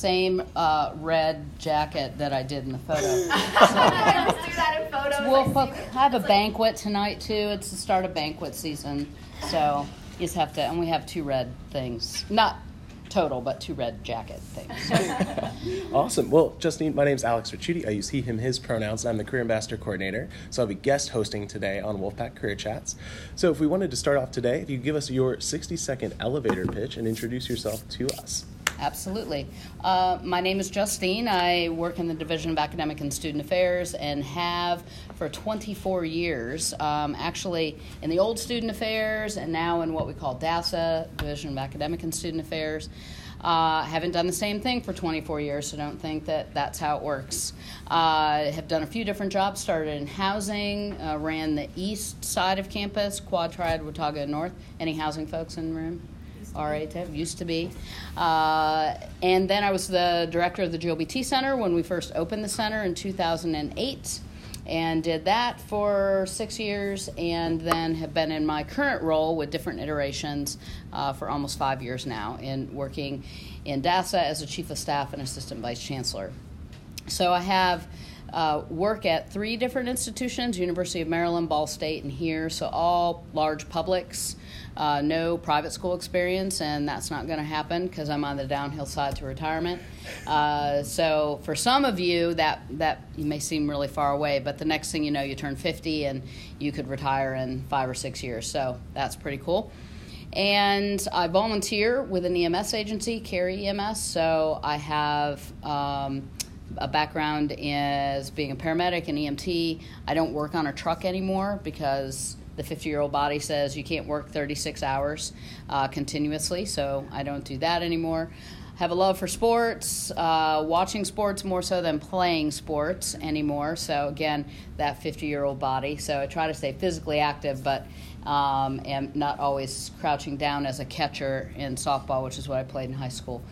same uh, red jacket that I did in the photo. So, Let's do that in photos. we'll I see. I have a banquet tonight too. It's the start of banquet season, so you just have to. And we have two red things, not total, but two red jacket things. Awesome. Well, Justine, my name's Alex Ricciuti. I use he, him, his pronouns, and I'm the Career Ambassador Coordinator. So I'll be guest hosting today on Wolfpack Career Chats. So if we wanted to start off today, if you give us your 60 second elevator pitch and introduce yourself to us. Absolutely. Uh, my name is Justine. I work in the Division of Academic and Student Affairs and have for 24 years, um, actually in the old Student Affairs and now in what we call DASA, Division of Academic and Student Affairs. Uh, haven't done the same thing for 24 years, so don't think that that's how it works. Uh, have done a few different jobs. Started in housing, uh, ran the east side of campus, Quad Triad, Watauga North. Any housing folks in the room? RA used to be. Uh, and then I was the director of the GLBT Center when we first opened the center in 2008 and did that for six years and then have been in my current role with different iterations uh, for almost five years now in working in DASA as a chief of staff and assistant vice chancellor. So I have uh, work at three different institutions: University of Maryland, Ball State, and here. So all large publics. Uh, no private school experience, and that's not going to happen because I'm on the downhill side to retirement. Uh, so for some of you, that that may seem really far away, but the next thing you know, you turn 50 and you could retire in five or six years. So that's pretty cool. And I volunteer with an EMS agency, Cary EMS. So I have um, a background as being a paramedic and EMT. I don't work on a truck anymore because the 50 year old body says you can't work 36 hours uh, continuously. So I don't do that anymore. Have a love for sports, uh, watching sports more so than playing sports anymore. So again, that 50 year old body. So I try to stay physically active, but um, am not always crouching down as a catcher in softball, which is what I played in high school.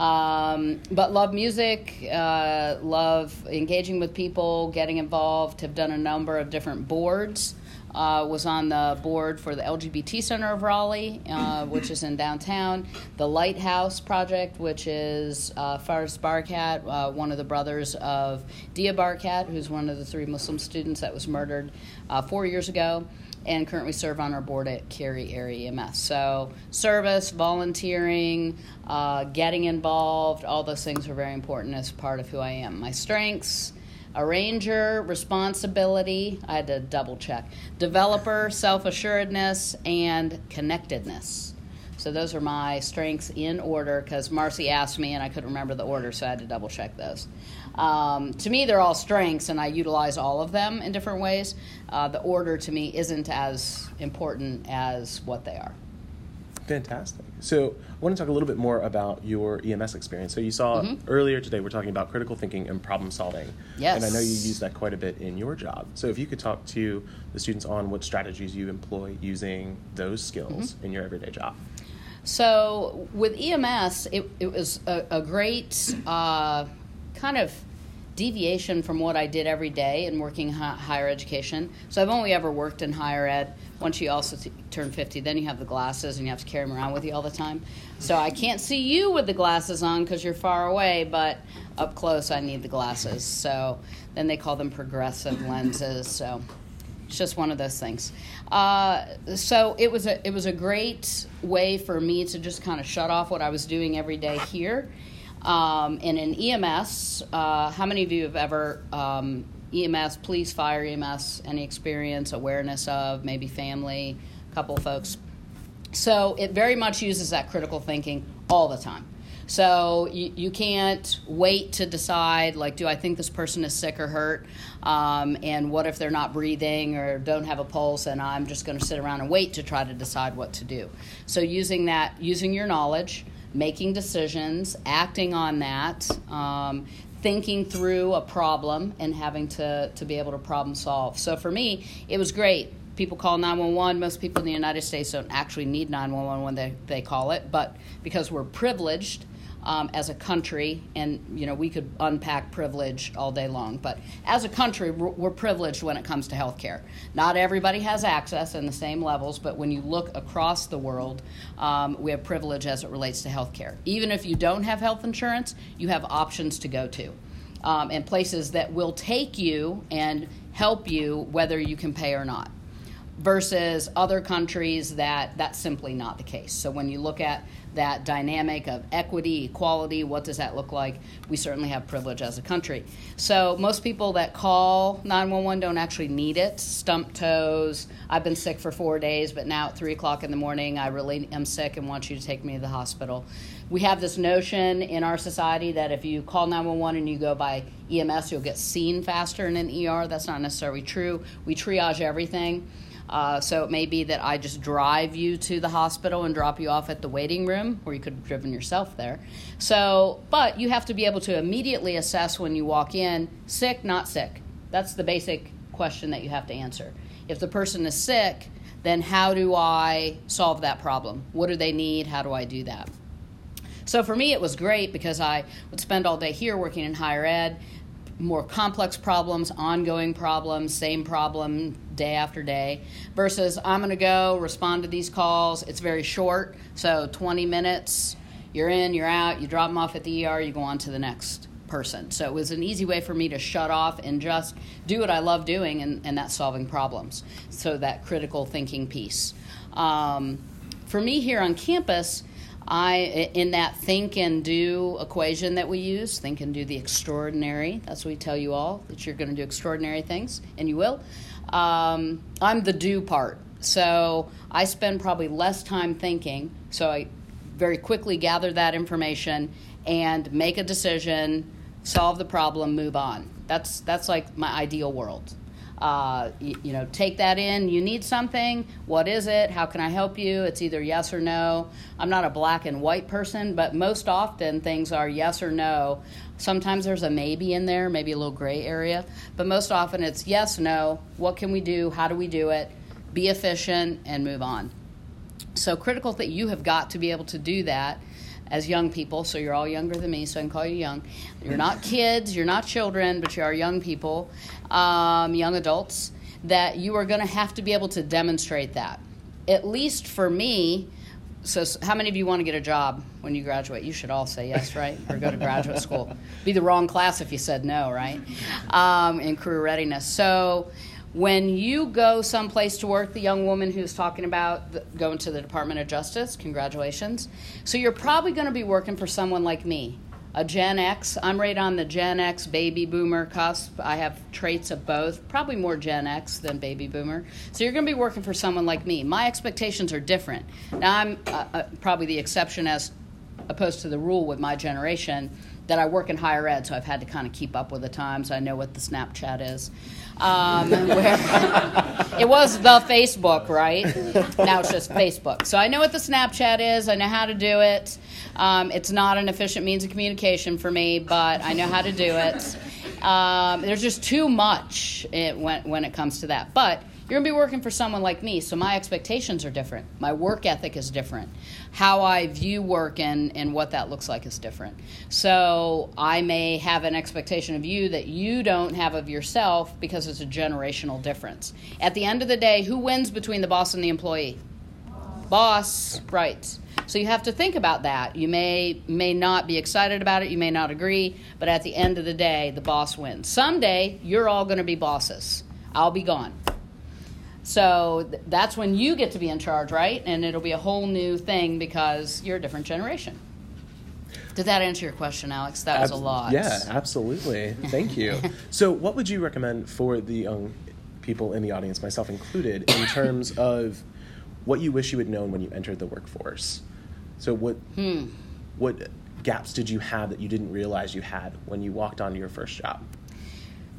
Um, but love music, uh, love engaging with people, getting involved. Have done a number of different boards. Uh, was on the board for the LGBT Center of Raleigh, uh, which is in downtown. The Lighthouse Project, which is uh, Farris Barakat, uh, one of the brothers of Deah Barakat, who's one of the three Muslim students that was murdered uh, four years ago and currently serve on our board at Cary Area EMS. So, service, volunteering, uh, getting involved, all those things are very important as part of who I am. My strengths arranger, responsibility, I had to double check, developer, self assuredness, and connectedness. So those are my strengths in order because Marcy asked me and I couldn't remember the order, so I had to double check those. Um, to me, they're all strengths and I utilize all of them in different ways. Uh, the order to me isn't as important as what they are. Fantastic. So I want to talk a little bit more about your EMS experience. So you saw earlier today we're talking about critical thinking and problem solving. Yes. And I know you use that quite a bit in your job. So if you could talk to the students on what strategies you employ using those skills in your everyday job. So with EMS, it, it was a, a great uh, kind of deviation from what I did every day in working hi- higher education. So I've only ever worked in higher ed. Once you also t- turn 50, then you have the glasses and you have to carry them around with you all the time. So I can't see you with the glasses on because you're far away, but up close I need the glasses. So then they call them progressive lenses. So it's just one of those things. Uh, so it was a it was a great way for me to just kind of shut off what I was doing every day here. Um, and in EMS, uh, how many of you have ever um, EMS, police, fire, EMS, any experience, awareness of, maybe family, couple folks? So it very much uses that critical thinking all the time. So you, you can't wait to decide, like, do I think this person is sick or hurt? Um, and what if they're not breathing or don't have a pulse? And I'm just going to sit around and wait to try to decide what to do. So using that, using your knowledge, making decisions, acting on that, um, thinking through a problem, and having to, to be able to problem solve. So for me, it was great people call 911. Most people in the United States don't actually need 911 when they, they call it, but because we're privileged, um, as a country, and you know we could unpack privilege all day long, but as a country, we're, privileged when it comes to healthcare. Not everybody has access in the same levels, but when you look across the world, um, we have privilege as it relates to healthcare. Even if you don't have health insurance, you have options to go to, um, and places that will take you and help you whether you can pay or not versus other countries that that's simply not the case. So when you look at that dynamic of equity, equality, what does that look like? We certainly have privilege as a country. So most people that call 911 don't actually need it. Stump toes. I've been sick for four days, but now at three o'clock in the morning, I really am sick and want you to take me to the hospital. We have this notion in our society that if you call 911 and you go by EMS, you'll get seen faster in an ER. That's not necessarily true. We triage everything. Uh, so it may be that I just drive you to the hospital and drop you off at the waiting room, or you could have driven yourself there. So, but you have to be able to immediately assess when you walk in sick, not sick. That's the basic question that you have to answer. If the person is sick, then how do I solve that problem? What do they need? How do I do that? So for me, it was great because I would spend all day here working in higher ed more complex problems, ongoing problems, same problem day after day, versus I'm going to go respond to these calls. It's very short, so 20 minutes, you're in, you're out, you drop them off at the ER, you go on to the next person. So it was an easy way for me to shut off and just do what I love doing, and, and that's solving problems. So that critical thinking piece. Um, for me here on campus, I in that think and do equation that we use, think and do the extraordinary. That's what we tell you all that you're going to do extraordinary things, and you will. Um, I'm the do part, so I spend probably less time thinking. So I very quickly gather that information and make a decision, solve the problem, move on. That's that's like my ideal world. Uh, you, you, know, take that in. You need something. What is it? How can I help you? It's either yes or no. I'm not a black and white person, but most often things are yes or no. Sometimes there's a maybe in there, maybe a little gray area, but most often it's yes, no. What can we do? How do we do it? Be efficient and move on. So critical that you have got to be able to do that as young people, so you're all younger than me, so I can call you young. You're not kids, you're not children, but you are young people, um, young adults, that you are going to have to be able to demonstrate that. At least for me, so how many of you want to get a job when you graduate? You should all say yes, right? Or go to graduate school. Be the wrong class if you said no, right? Um, in career readiness. So when you go someplace to work, the young woman who's talking about the, going to the Department of Justice, congratulations. So you're probably going to be working for someone like me, a Gen X. I'm right on the Gen X baby boomer cusp. I have traits of both, probably more Gen X than baby boomer. So you're going to be working for someone like me. My expectations are different. Now, I'm uh, uh, probably the exception as opposed to the rule with my generation that I work in higher ed, so I've had to kind of keep up with the times. I know what the Snapchat is. Um, it was the Facebook, right? Now it's just Facebook. So I know what the Snapchat is. I know how to do it. Um, it's not an efficient means of communication for me, but I know how to do it. Um, there's just too much it, when, when it comes to that. But you're going to be working for someone like me, so my expectations are different. My work ethic is different. How I view work and, and what that looks like is different. So I may have an expectation of you that you don't have of yourself because it's a generational difference. At the end of the day, who wins between the boss and the employee? Boss, right. So you have to think about that. You may may not be excited about it, you may not agree, but at the end of the day, the boss wins. Someday you're all going to be bosses. I'll be gone. So th- that's when you get to be in charge, right? And it'll be a whole new thing because you're a different generation. Did that answer your question, Alex? That was Ab- a lot. Yeah, absolutely. Thank you. so, what would you recommend for the young people in the audience, myself included, in terms of what you wish you had known when you entered the workforce? So, what hmm. what gaps did you have that you didn't realize you had when you walked onto your first job?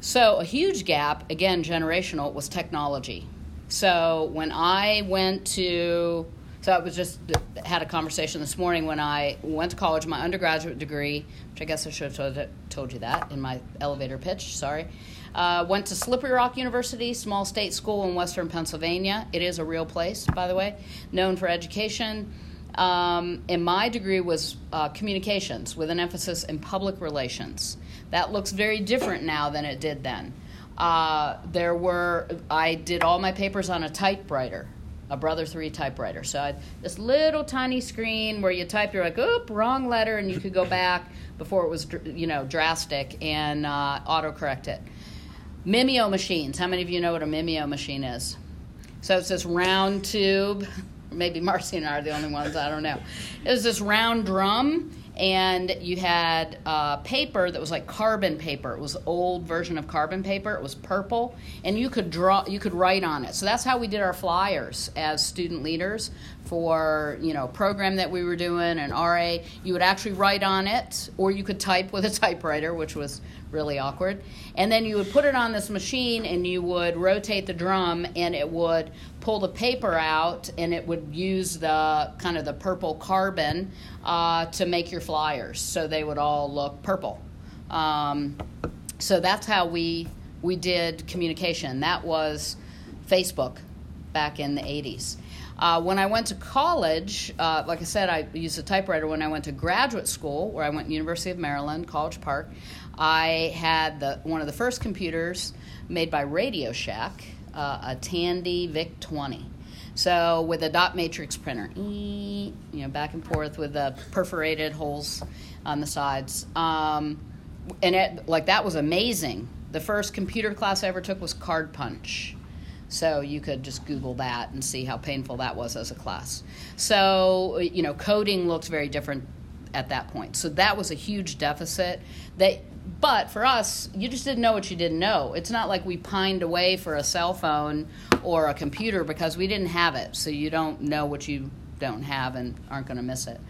So, a huge gap, again, generational, was technology. So when I went to, so I was just had a conversation this morning when I went to college, my undergraduate degree, which I guess I should have told, you that in my elevator pitch. Sorry. Uh, went to Slippery Rock University, small state school in western Pennsylvania. It is a real place, by the way, known for education. Um, and my degree was uh, communications with an emphasis in public relations. That looks very different now than it did then. Uh, there were, I did all my papers on a typewriter, a Brother 3 typewriter. So I had this little tiny screen where you type, you're like, oop, wrong letter, and you could go back before it was, you know, drastic and uh, autocorrect it. Mimeo machines. How many of you know what a Mimeo machine is? So it's this round tube. Maybe Marcy and I are the only ones. I don't know. It was this round drum, and you had uh, paper that was like carbon paper. It was old version of carbon paper. It was purple, and you could draw, you could write on it. So that's how we did our flyers as student leaders for you know program that we were doing an RA. You would actually write on it, or you could type with a typewriter, which was really awkward. And then you would put it on this machine, and you would rotate the drum, and it would pull the paper out, and it would use the kind of the purple carbon uh, to make your flyers, so they would all look purple. Um, so that's how we we did communication. That was Facebook back in the 80s. Uh, when I went to college, uh, like I said, I used a typewriter. When I went to graduate school, where I went to University of Maryland, College Park, I had the, one of the first computers made by Radio Shack, uh, a Tandy VIC 20. So with a dot matrix printer, you know, back and forth with the perforated holes on the sides, um, and it like that was amazing. The first computer class I ever took was card punch. So you could just Google that and see how painful that was as a class. So, you know, coding looks very different at that point. So that was a huge deficit. That, but for us, you just didn't know what you didn't know. It's not like we pined away for a cell phone or a computer because we didn't have it. So you don't know what you don't have and aren't going to miss it.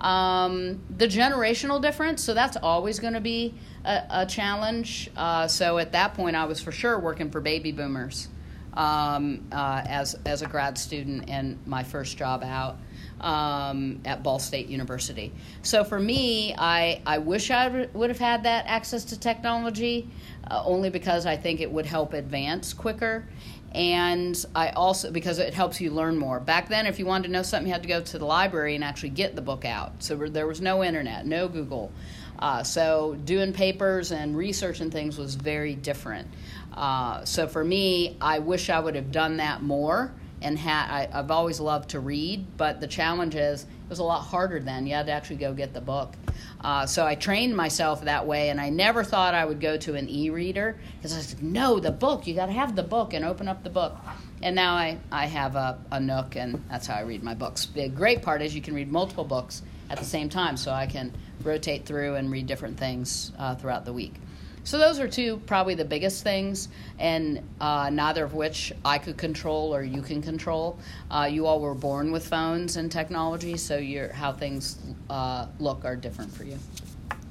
Um, the generational difference, so that's always going to be a, a challenge. Uh, so at that point, I was for sure working for baby boomers um, uh, as, as a grad student and my first job out um, at Ball State University. So for me, I, I wish I would have had that access to technology, uh, only because I think it would help advance quicker. And I also, because it helps you learn more. Back then, if you wanted to know something, you had to go to the library and actually get the book out. So there was no internet, no Google. Uh, so doing papers and research and things was very different. Uh, so for me, I wish I would have done that more and had I, have always loved to read, but the challenge is it was a lot harder then. You had to actually go get the book. Uh, so I trained myself that way, and I never thought I would go to an e-reader because I said, "No, the book. You got to have the book and open up the book." And now I, I have a, a Nook, and that's how I read my books. The great part is you can read multiple books at the same time, so I can rotate through and read different things uh, throughout the week. So those are two probably the biggest things, and uh, neither of which I could control or you can control. Uh, you all were born with phones and technology, so your how things uh, look are different for you.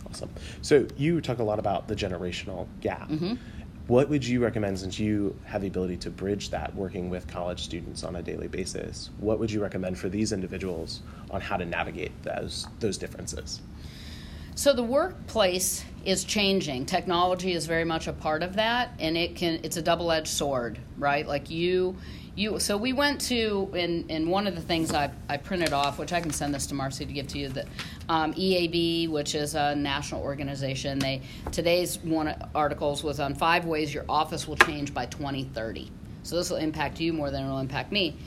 Awesome. So you talk a lot about the generational gap. Mm-hmm. What would you recommend since you have the ability to bridge that working with college students on a daily basis? What would you recommend for these individuals on how to navigate those those differences? So the workplace is changing. Technology is very much a part of that, and it can it's a double edged sword, right? Like you you so we went to in in one of the things I, I printed off, which I can send this to Marcy to give to you. The um, EAB, which is a national organization, they today's one articles was on five ways your office will change by 2030. So this will impact you more than it will impact me.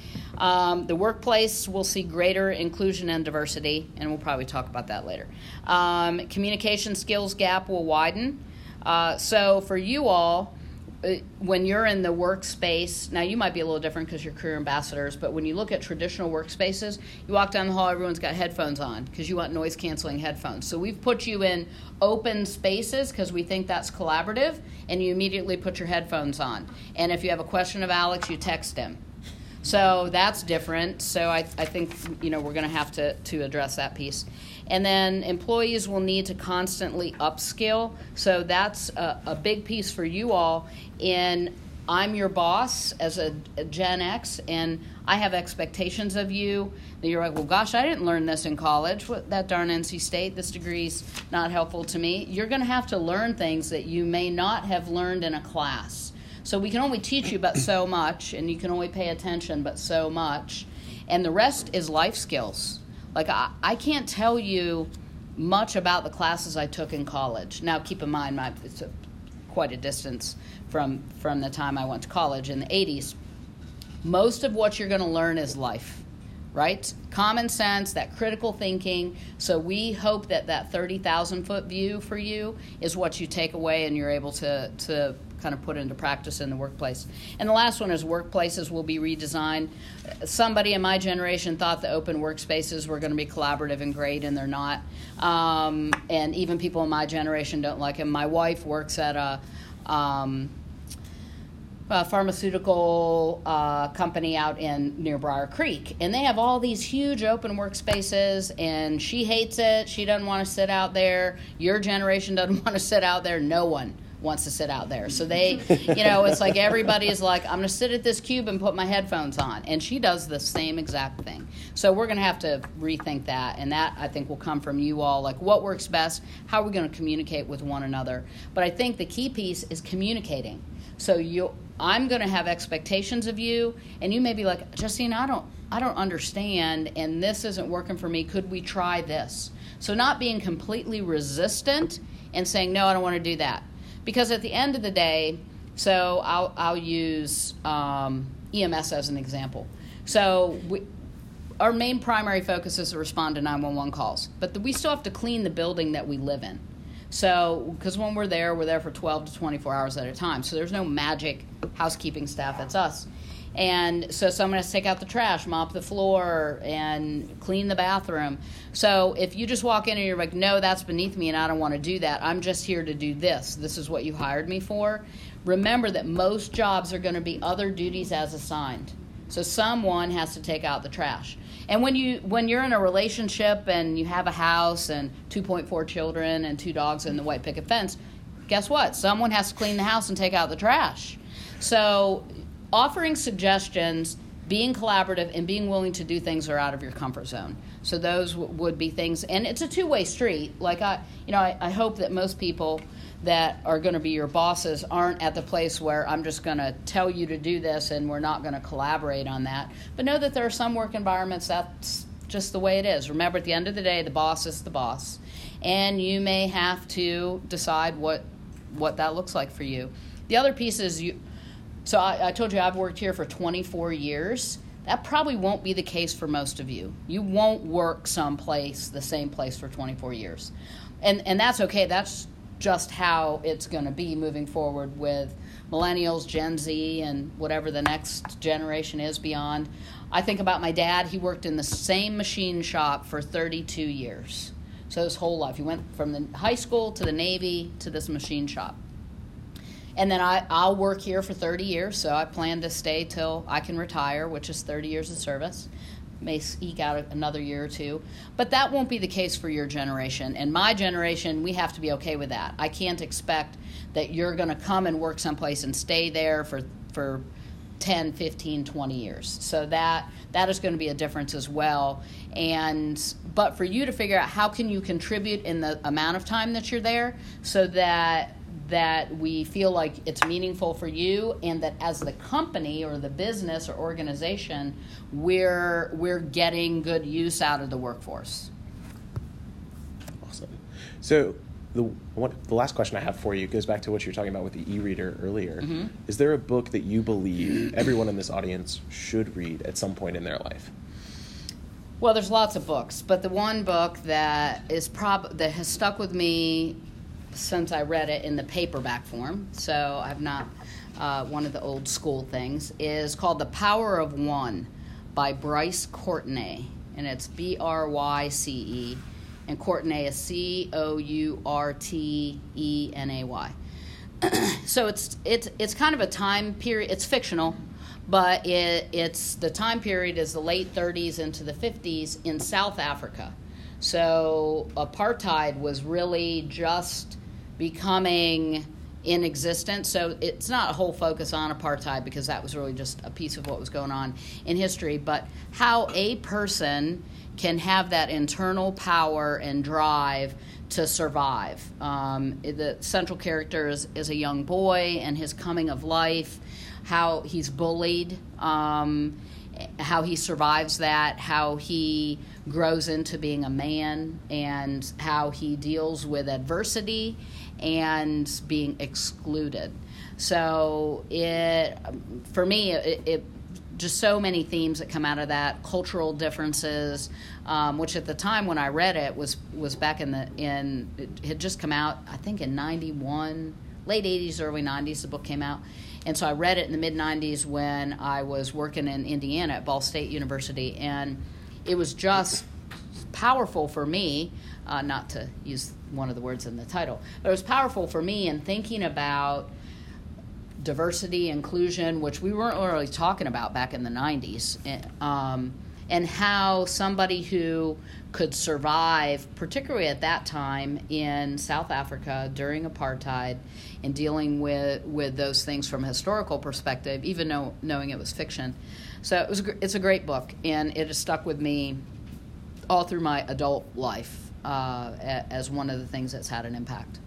Um, the workplace will see greater inclusion and diversity, and we'll probably talk about that later. Um, communication skills gap will widen. Uh, so for you all, uh, when you're in the workspace, now you might be a little different because you're career ambassadors, but when you look at traditional workspaces, you walk down the hall, everyone's got headphones on because you want noise canceling headphones. So we've put you in open spaces because we think that's collaborative, and you immediately put your headphones on. And if you have a question of Alex, you text him. So that's different. So I, I think you know we're going to have to to address that piece. And then employees will need to constantly upskill. So that's a, a big piece for you all in I'm your boss as a, a, Gen X, and I have expectations of you. That you're like, well, gosh, I didn't learn this in college. What, that darn NC State, this degree's not helpful to me. You're going to have to learn things that you may not have learned in a class. So we can only teach you but so much, and you can only pay attention but so much. And the rest is life skills Like, I, I can't tell you much about the classes I took in college. Now, keep in mind, my, it's a, quite a distance from, from the time I went to college in the 80s. Most of what you're going to learn is life right? Common sense, that critical thinking. So we hope that that 30,000 foot view for you is what you take away and you're able to, to kind of put into practice in the workplace. And the last one is workplaces will be redesigned. Somebody in my generation thought the open workspaces were going to be collaborative and great, and they're not. Um, and even people in my generation don't like them. My wife works at a um, a pharmaceutical uh, company out in near Brier Creek, and they have all these huge open workspaces. And she hates it. She doesn't want to sit out there. Your generation doesn't want to sit out there. No one wants to sit out there. So they, you know, it's like everybody is like, I'm going to sit at this cube and put my headphones on. And she does the same exact thing. So we're going to have to rethink that. And that, I think, will come from you all. Like, what works best? How are we going to communicate with one another? But I think the key piece is communicating. So you, I'm going to have expectations of you, and you may be like, Justine, I don't, I don't understand, and this isn't working for me. Could we try this? So not being completely resistant and saying, no, I don't want to do that, because at the end of the day, so I'll, I'll use um, EMS as an example. So we, our main primary focus is to respond to 911 calls, but the, we still have to clean the building that we live in. So, because when we're there, we're there for 12 to 24 hours at a time. So there's no magic housekeeping staff, that's us. And so someone has to take out the trash, mop the floor, and clean the bathroom. So if you just walk in and you're like, no, that's beneath me and I don't want to do that, I'm just here to do this. This is what you hired me for. Remember that most jobs are going to be other duties as assigned. So someone has to take out the trash. And when you when you're in a relationship and you have a house and 2.4 children and two dogs and the white picket fence, guess what? Someone has to clean the house and take out the trash. So, offering suggestions, being collaborative, and being willing to do things that are out of your comfort zone. So those w- would be things, and it's a two-way street. Like I, you know, I, I hope that most people that are going to be your bosses aren't at the place where I'm just going to tell you to do this and we're not going to collaborate on that. But know that there are some work environments that's just the way it is. Remember, at the end of the day, the boss is the boss, and you may have to decide what what that looks like for you. The other piece is you. So I, I told you I've worked here for 24 years. That probably won't be the case for most of you. You won't work someplace the same place for 24 years, and and that's okay. That's just how it's going to be moving forward with millennials, Gen Z, and whatever the next generation is beyond. I think about my dad. He worked in the same machine shop for 32 years. So his whole life. He went from the high school to the Navy to this machine shop. And then I, I'll work here for 30 years, so I plan to stay till I can retire, which is 30 years of service may eke out another year or two. But that won't be the case for your generation. And my generation, we have to be okay with that. I can't expect that you're going to come and work someplace and stay there for, for 10, 15, 20 years. So that that is going to be a difference as well. And but for you to figure out how can you contribute in the amount of time that you're there so that that we feel like it's meaningful for you and that as the company or the business or organization we're we're getting good use out of the workforce awesome so the one, the last question I have for you goes back to what you were talking about with the e-reader earlier. Mm-hmm. Is there a book that you believe everyone in this audience should read at some point in their life? Well, there's lots of books, but the one book that is prob that has stuck with me since I read it in the paperback form, so I've not uh, one of the old school things, is called The Power of One by Bryce Courtenay, and it's B R Y C E, and Courtenay is C O U R T E N A Y. so it's it's it's kind of a time period. It's fictional, but it, it's the time period is the late 30s into the 50s in South Africa. So apartheid was really just becoming in existence. So it's not a whole focus on apartheid because that was really just a piece of what was going on in history, but how a person can have that internal power and drive to survive. Um, the central character is, is, a young boy and his coming of life, how he's bullied. Um, how he survives that, how he grows into being a man, and how he deals with adversity and being excluded. So it, for me, it, it just so many themes that come out of that cultural differences um, which at the time when i read it was was back in the in it had just come out i think in 91 late 80s early 90s the book came out and so i read it in the mid 90s when i was working in indiana at ball state university and it was just powerful for me uh, not to use one of the words in the title but it was powerful for me in thinking about diversity, inclusion, which we weren't really talking about back in the 90s, eh, um, and how somebody who could survive, particularly at that time in South Africa during apartheid, and dealing with, with those things from a historical perspective, even though knowing it was fiction. So it was it's a great book, and it has stuck with me all through my adult life uh, as one of the things that's had an impact.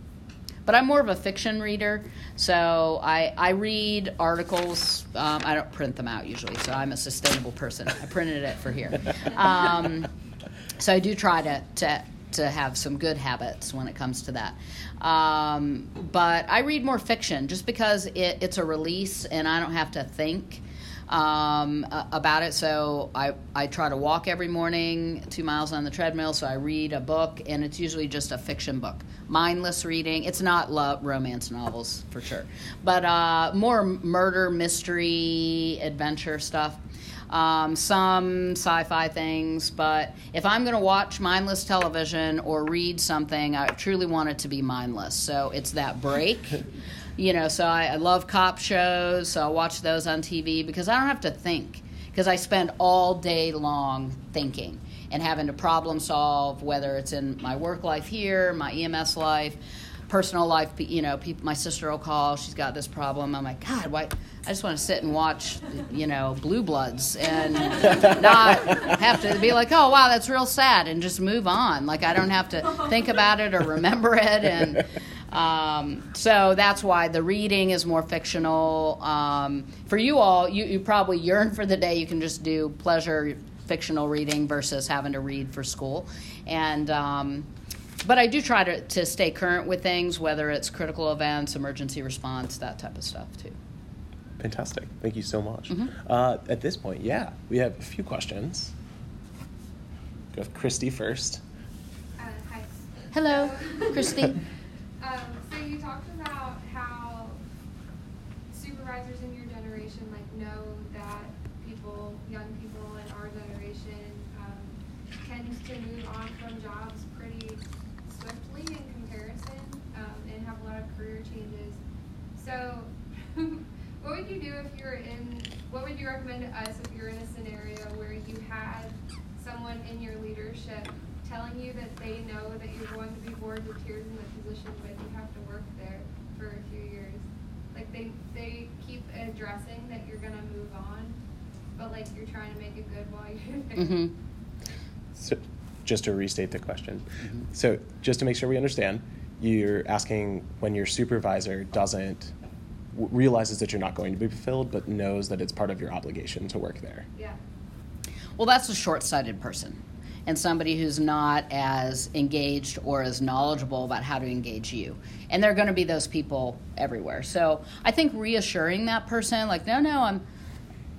But I'm more of a fiction reader, so I, I read articles. Um, I don't print them out usually, so I'm a sustainable person. I printed it for here. Um, so I do try to, to to have some good habits when it comes to that. Um, but I read more fiction just because it, it's a release and I don't have to think um, about it. So I, I try to walk every morning, two miles on the treadmill. So I read a book, and it's usually just a fiction book, mindless reading. It's not love, romance novels for sure, but uh, more murder, mystery, adventure stuff. Um, some sci-fi things, but if I'm going to watch mindless television or read something, I truly want it to be mindless. So it's that break. you know, so I, I love cop shows, so I watch those on TV because I don't have to think because I spend all day long thinking and having to problem solve, whether it's in my work life here, my EMS life, personal life. You know, people, my sister will call, she's got this problem. I'm like, God, why? I just want to sit and watch, you know, Blue Bloods and not have to be like, oh, wow, that's real sad, and just move on. Like, I don't have to think about it or remember it. And, um, so that's why the reading is more fictional. Um, for you all, you, you probably yearn for the day you can just do pleasure fictional reading versus having to read for school. And um, but I do try to, to stay current with things, whether it's critical events, emergency response, that type of stuff too. Fantastic. Thank you so much. Mm-hmm. Uh, at this point, yeah, we have a few questions. Go with Christy first. Uh, hi. Hello, Christy. Um, so you talked about how supervisors in your generation like know that people, young people in our generation, um, tend to move on from jobs pretty swiftly in comparison um, and have a lot of career changes. So, what would you do if you were in? What would you recommend to us if you're in a scenario where you had someone in your leadership telling you that they know that you're going to be bored with tears in the position, but you have to work there for a few years. Like they they keep addressing that you're gonna move on, but like you're trying to make it good while you're there. Mm-hmm. So, just to restate the question. So, just to make sure we understand, you're asking when your supervisor doesn't w- realizes that you're not going to be fulfilled, but knows that it's part of your obligation to work there. Yeah. Well, that's a short sighted person and somebody who's not as engaged or as knowledgeable about how to engage you. And there are going to be those people everywhere. So I think reassuring that person, like, no, no, I'm.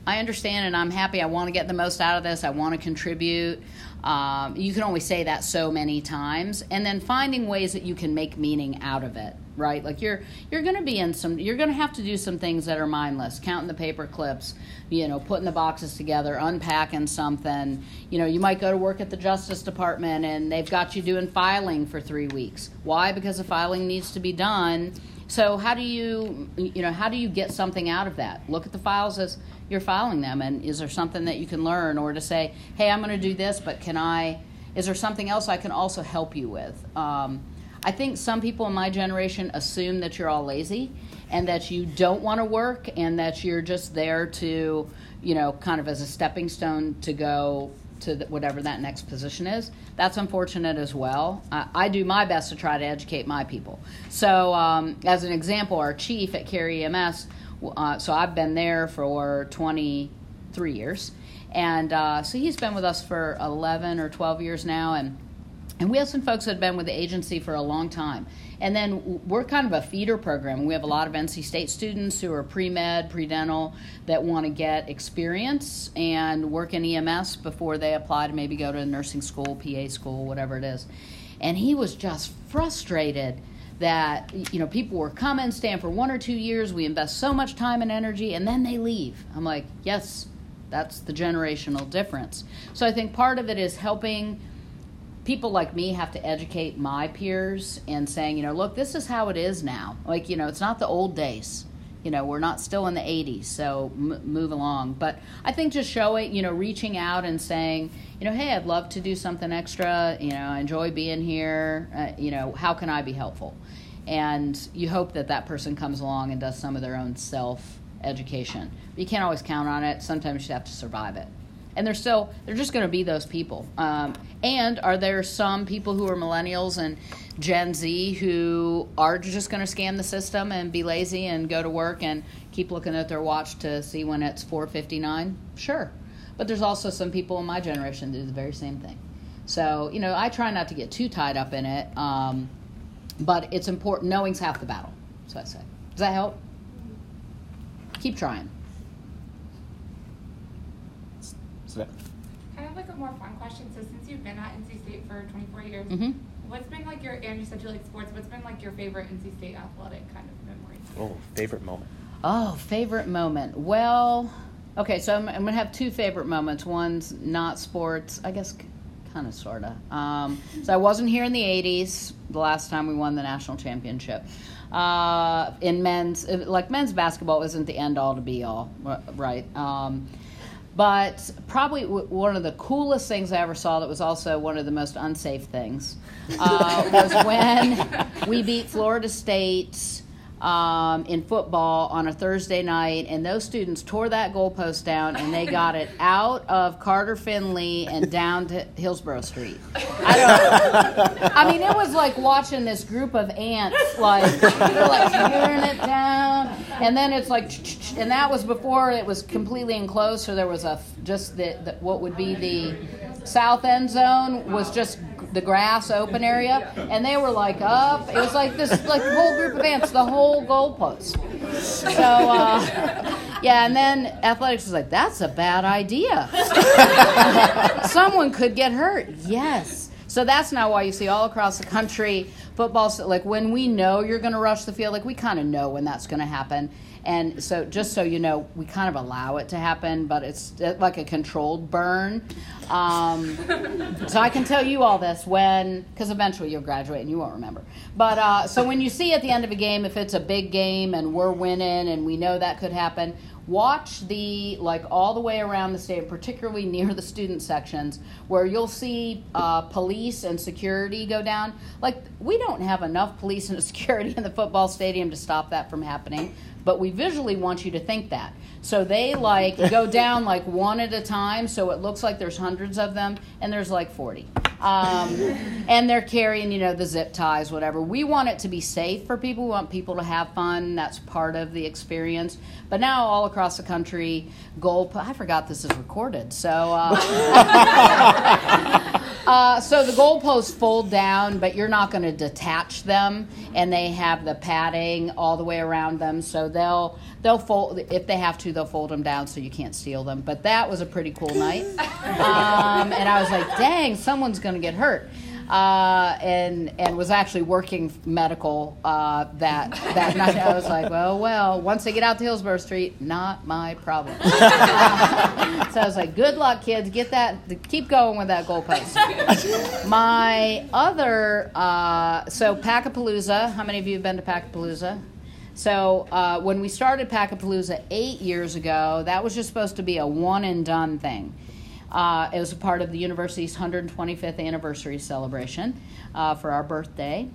I understand and I'm happy. I want to get the most out of this. I want to contribute. Um, you can only say that so many times, and then finding ways that you can make meaning out of it. Right? Like you're you're going to be in some. You're going to have to do some things that are mindless. Counting the paper clips. You know, putting the boxes together, unpacking something. You know, you might go to work at the Justice Department and they've got you doing filing for three weeks. Why? Because the filing needs to be done. So how do you you know how do you get something out of that? Look at the files as you're filing them and is there something that you can learn or to say hey i'm going to do this but can i is there something else i can also help you with um, i think some people in my generation assume that you're all lazy and that you don't want to work and that you're just there to you know kind of as a stepping stone to go to the, whatever that next position is. That's unfortunate as well. I, I do my best to try to educate my people. So um, as an example our chief at Cary EMS uh, so I've been there for 23 years, And uh, so he's been with us for 11 or 12 years now. And, and we have some folks that have been with the agency for a long time. And then we're kind of a feeder program. We have a lot of NC State students who are pre med, pre dental that want to get experience and work in EMS before they apply to maybe go to nursing school, PA school, whatever it is. And he was just frustrated that you know people were coming, staying for one or two years. We invest so much time and energy, and then they leave. I'm like, yes, that's the generational difference. So I think part of it is helping people like me have to educate my peers and saying, you know, look, this is how it is now. Like, you know, it's not the old days. You know, we're not still in the 80s, so m- move along. But I think just showing, you know, reaching out and saying, you know, hey, I'd love to do something extra. You know, I enjoy being here. Uh, you know, how can I be helpful? And you hope that that person comes along and does some of their own self education. But you can't always count on it. Sometimes you have to survive it and they're still they're just going to be those people. Um, and are there some people who are millennials and Gen Z who are just going to scan the system and be lazy and go to work and keep looking at their watch to see when it's 4:59? Sure, but there's also some people in my generation that do the very same thing. So you know, I try not to get too tied up in it, um, but it's important. Knowing's half the battle. So I say. Does that help? Keep trying. Kind of like a more fun question. So since you've been at NC State for 24 years, Mm-hmm. what's been like your and you said you like sports. What's been like your favorite NC State athletic kind of memory? Oh, favorite moment. Oh, favorite moment. Well, okay, so I'm, I'm going to have two favorite moments. One's not sports, I guess, kind of, sort of. Um, so I wasn't here in the 80s, the last time we won the national championship. Uh, in men's, like men's basketball isn't the end all to be all, right? Um, but probably w- one of the coolest things I ever saw that was also one of the most unsafe things uh, was when we beat Florida State um, in football on a Thursday night, and those students tore that goalpost down and they got it out of Carter Finley and down to Hillsborough Street. I don't. I mean, it was like watching this group of ants, like they're like tearing it down, and then it's like, and that was before it was completely enclosed, so there was a just the, the what would be the south end zone was just the grass open area, and they were like up. It was like this, like the whole group of ants, the whole goalpost. So, uh, yeah, and then athletics was like, that's a bad idea. Someone could get hurt. Yes. So that's now why you see all across the country football. Like when we know you're going to rush the field, like we kind of know when that's going to happen. And so, just so you know, we kind of allow it to happen, but it's uh, like a controlled burn. Um, so I can tell you all this when, because eventually you'll graduate and you won't remember. But uh, so when you see at the end of a game, if it's a big game and we're winning and we know that could happen, watch the like all the way around the stadium, particularly near the student sections, where you'll see uh, police and security go down. Like we don't have enough police and security in the football stadium to stop that from happening but we visually want you to think that. So they like go down like one at a time, so it looks like there's hundreds of them, and there's like 40. Um, and they're carrying, you know, the zip ties, whatever. We want it to be safe for people. We want people to have fun. That's part of the experience. But now, all across the country, goal. I forgot this is recorded. So, uh, uh, so the goalposts fold down, but you're not going to detach them, and they have the padding all the way around them. So they'll they'll fold if they have to. They'll fold them down so you can't steal them. But that was a pretty cool night, um, and I was like, dang, someone's going to get hurt. Uh, and and was actually working medical uh, that that night. I was like, well, well, once they get out to Hillsborough Street, not my problem. so I was like, good luck, kids. Get that. Keep going with that goalpost. my other, uh, so Packapalooza. How many of you have been to Packapalooza? So uh, when we started Packapalooza eight years ago, that was just supposed to be a one and done thing. Uh, it was a part of the university's 125th anniversary celebration uh, for our birthday.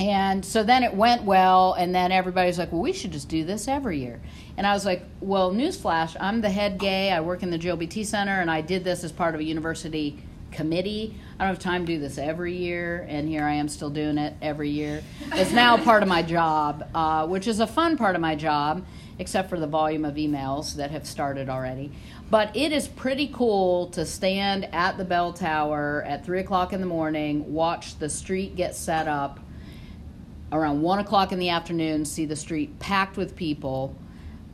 And so then it went well, and then everybody's like, well, we should just do this every year. And I was like, well, newsflash, I'm the head gay. I work in the GLBT Center, and I did this as part of a university committee. I don't have time to do this every year, and here I am still doing it every year. It's now part of my job, uh, which is a fun part of my job except for the volume of emails that have started already. But it is pretty cool to stand at the bell tower at three o'clock in the morning, watch the street get set up. Around one o'clock in the afternoon, see the street packed with people.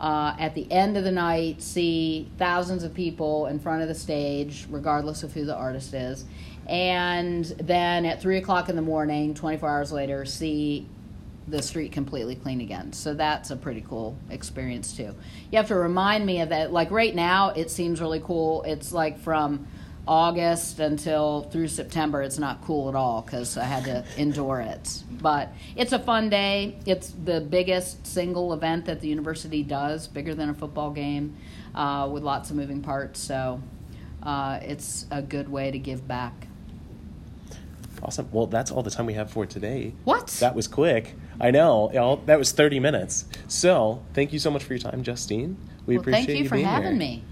Uh, at the end of the night, see thousands of people in front of the stage, regardless of who the artist is. And then at three o'clock in the morning, 24 hours later, see the street completely clean again. So that's a pretty cool experience too. You have to remind me of that. Like right now, it seems really cool. It's like from August until through September, it's not cool at all because I had to endure it. But it's a fun day. It's the biggest single event that the university does, bigger than a football game, uh, with lots of moving parts. So uh, it's a good way to give back. Awesome. Well, that's all the time we have for today. What? That was quick. I know. Y'all, that was 30 minutes. So, thank you so much for your time, Justine. We well, appreciate thank you, for being having here. me.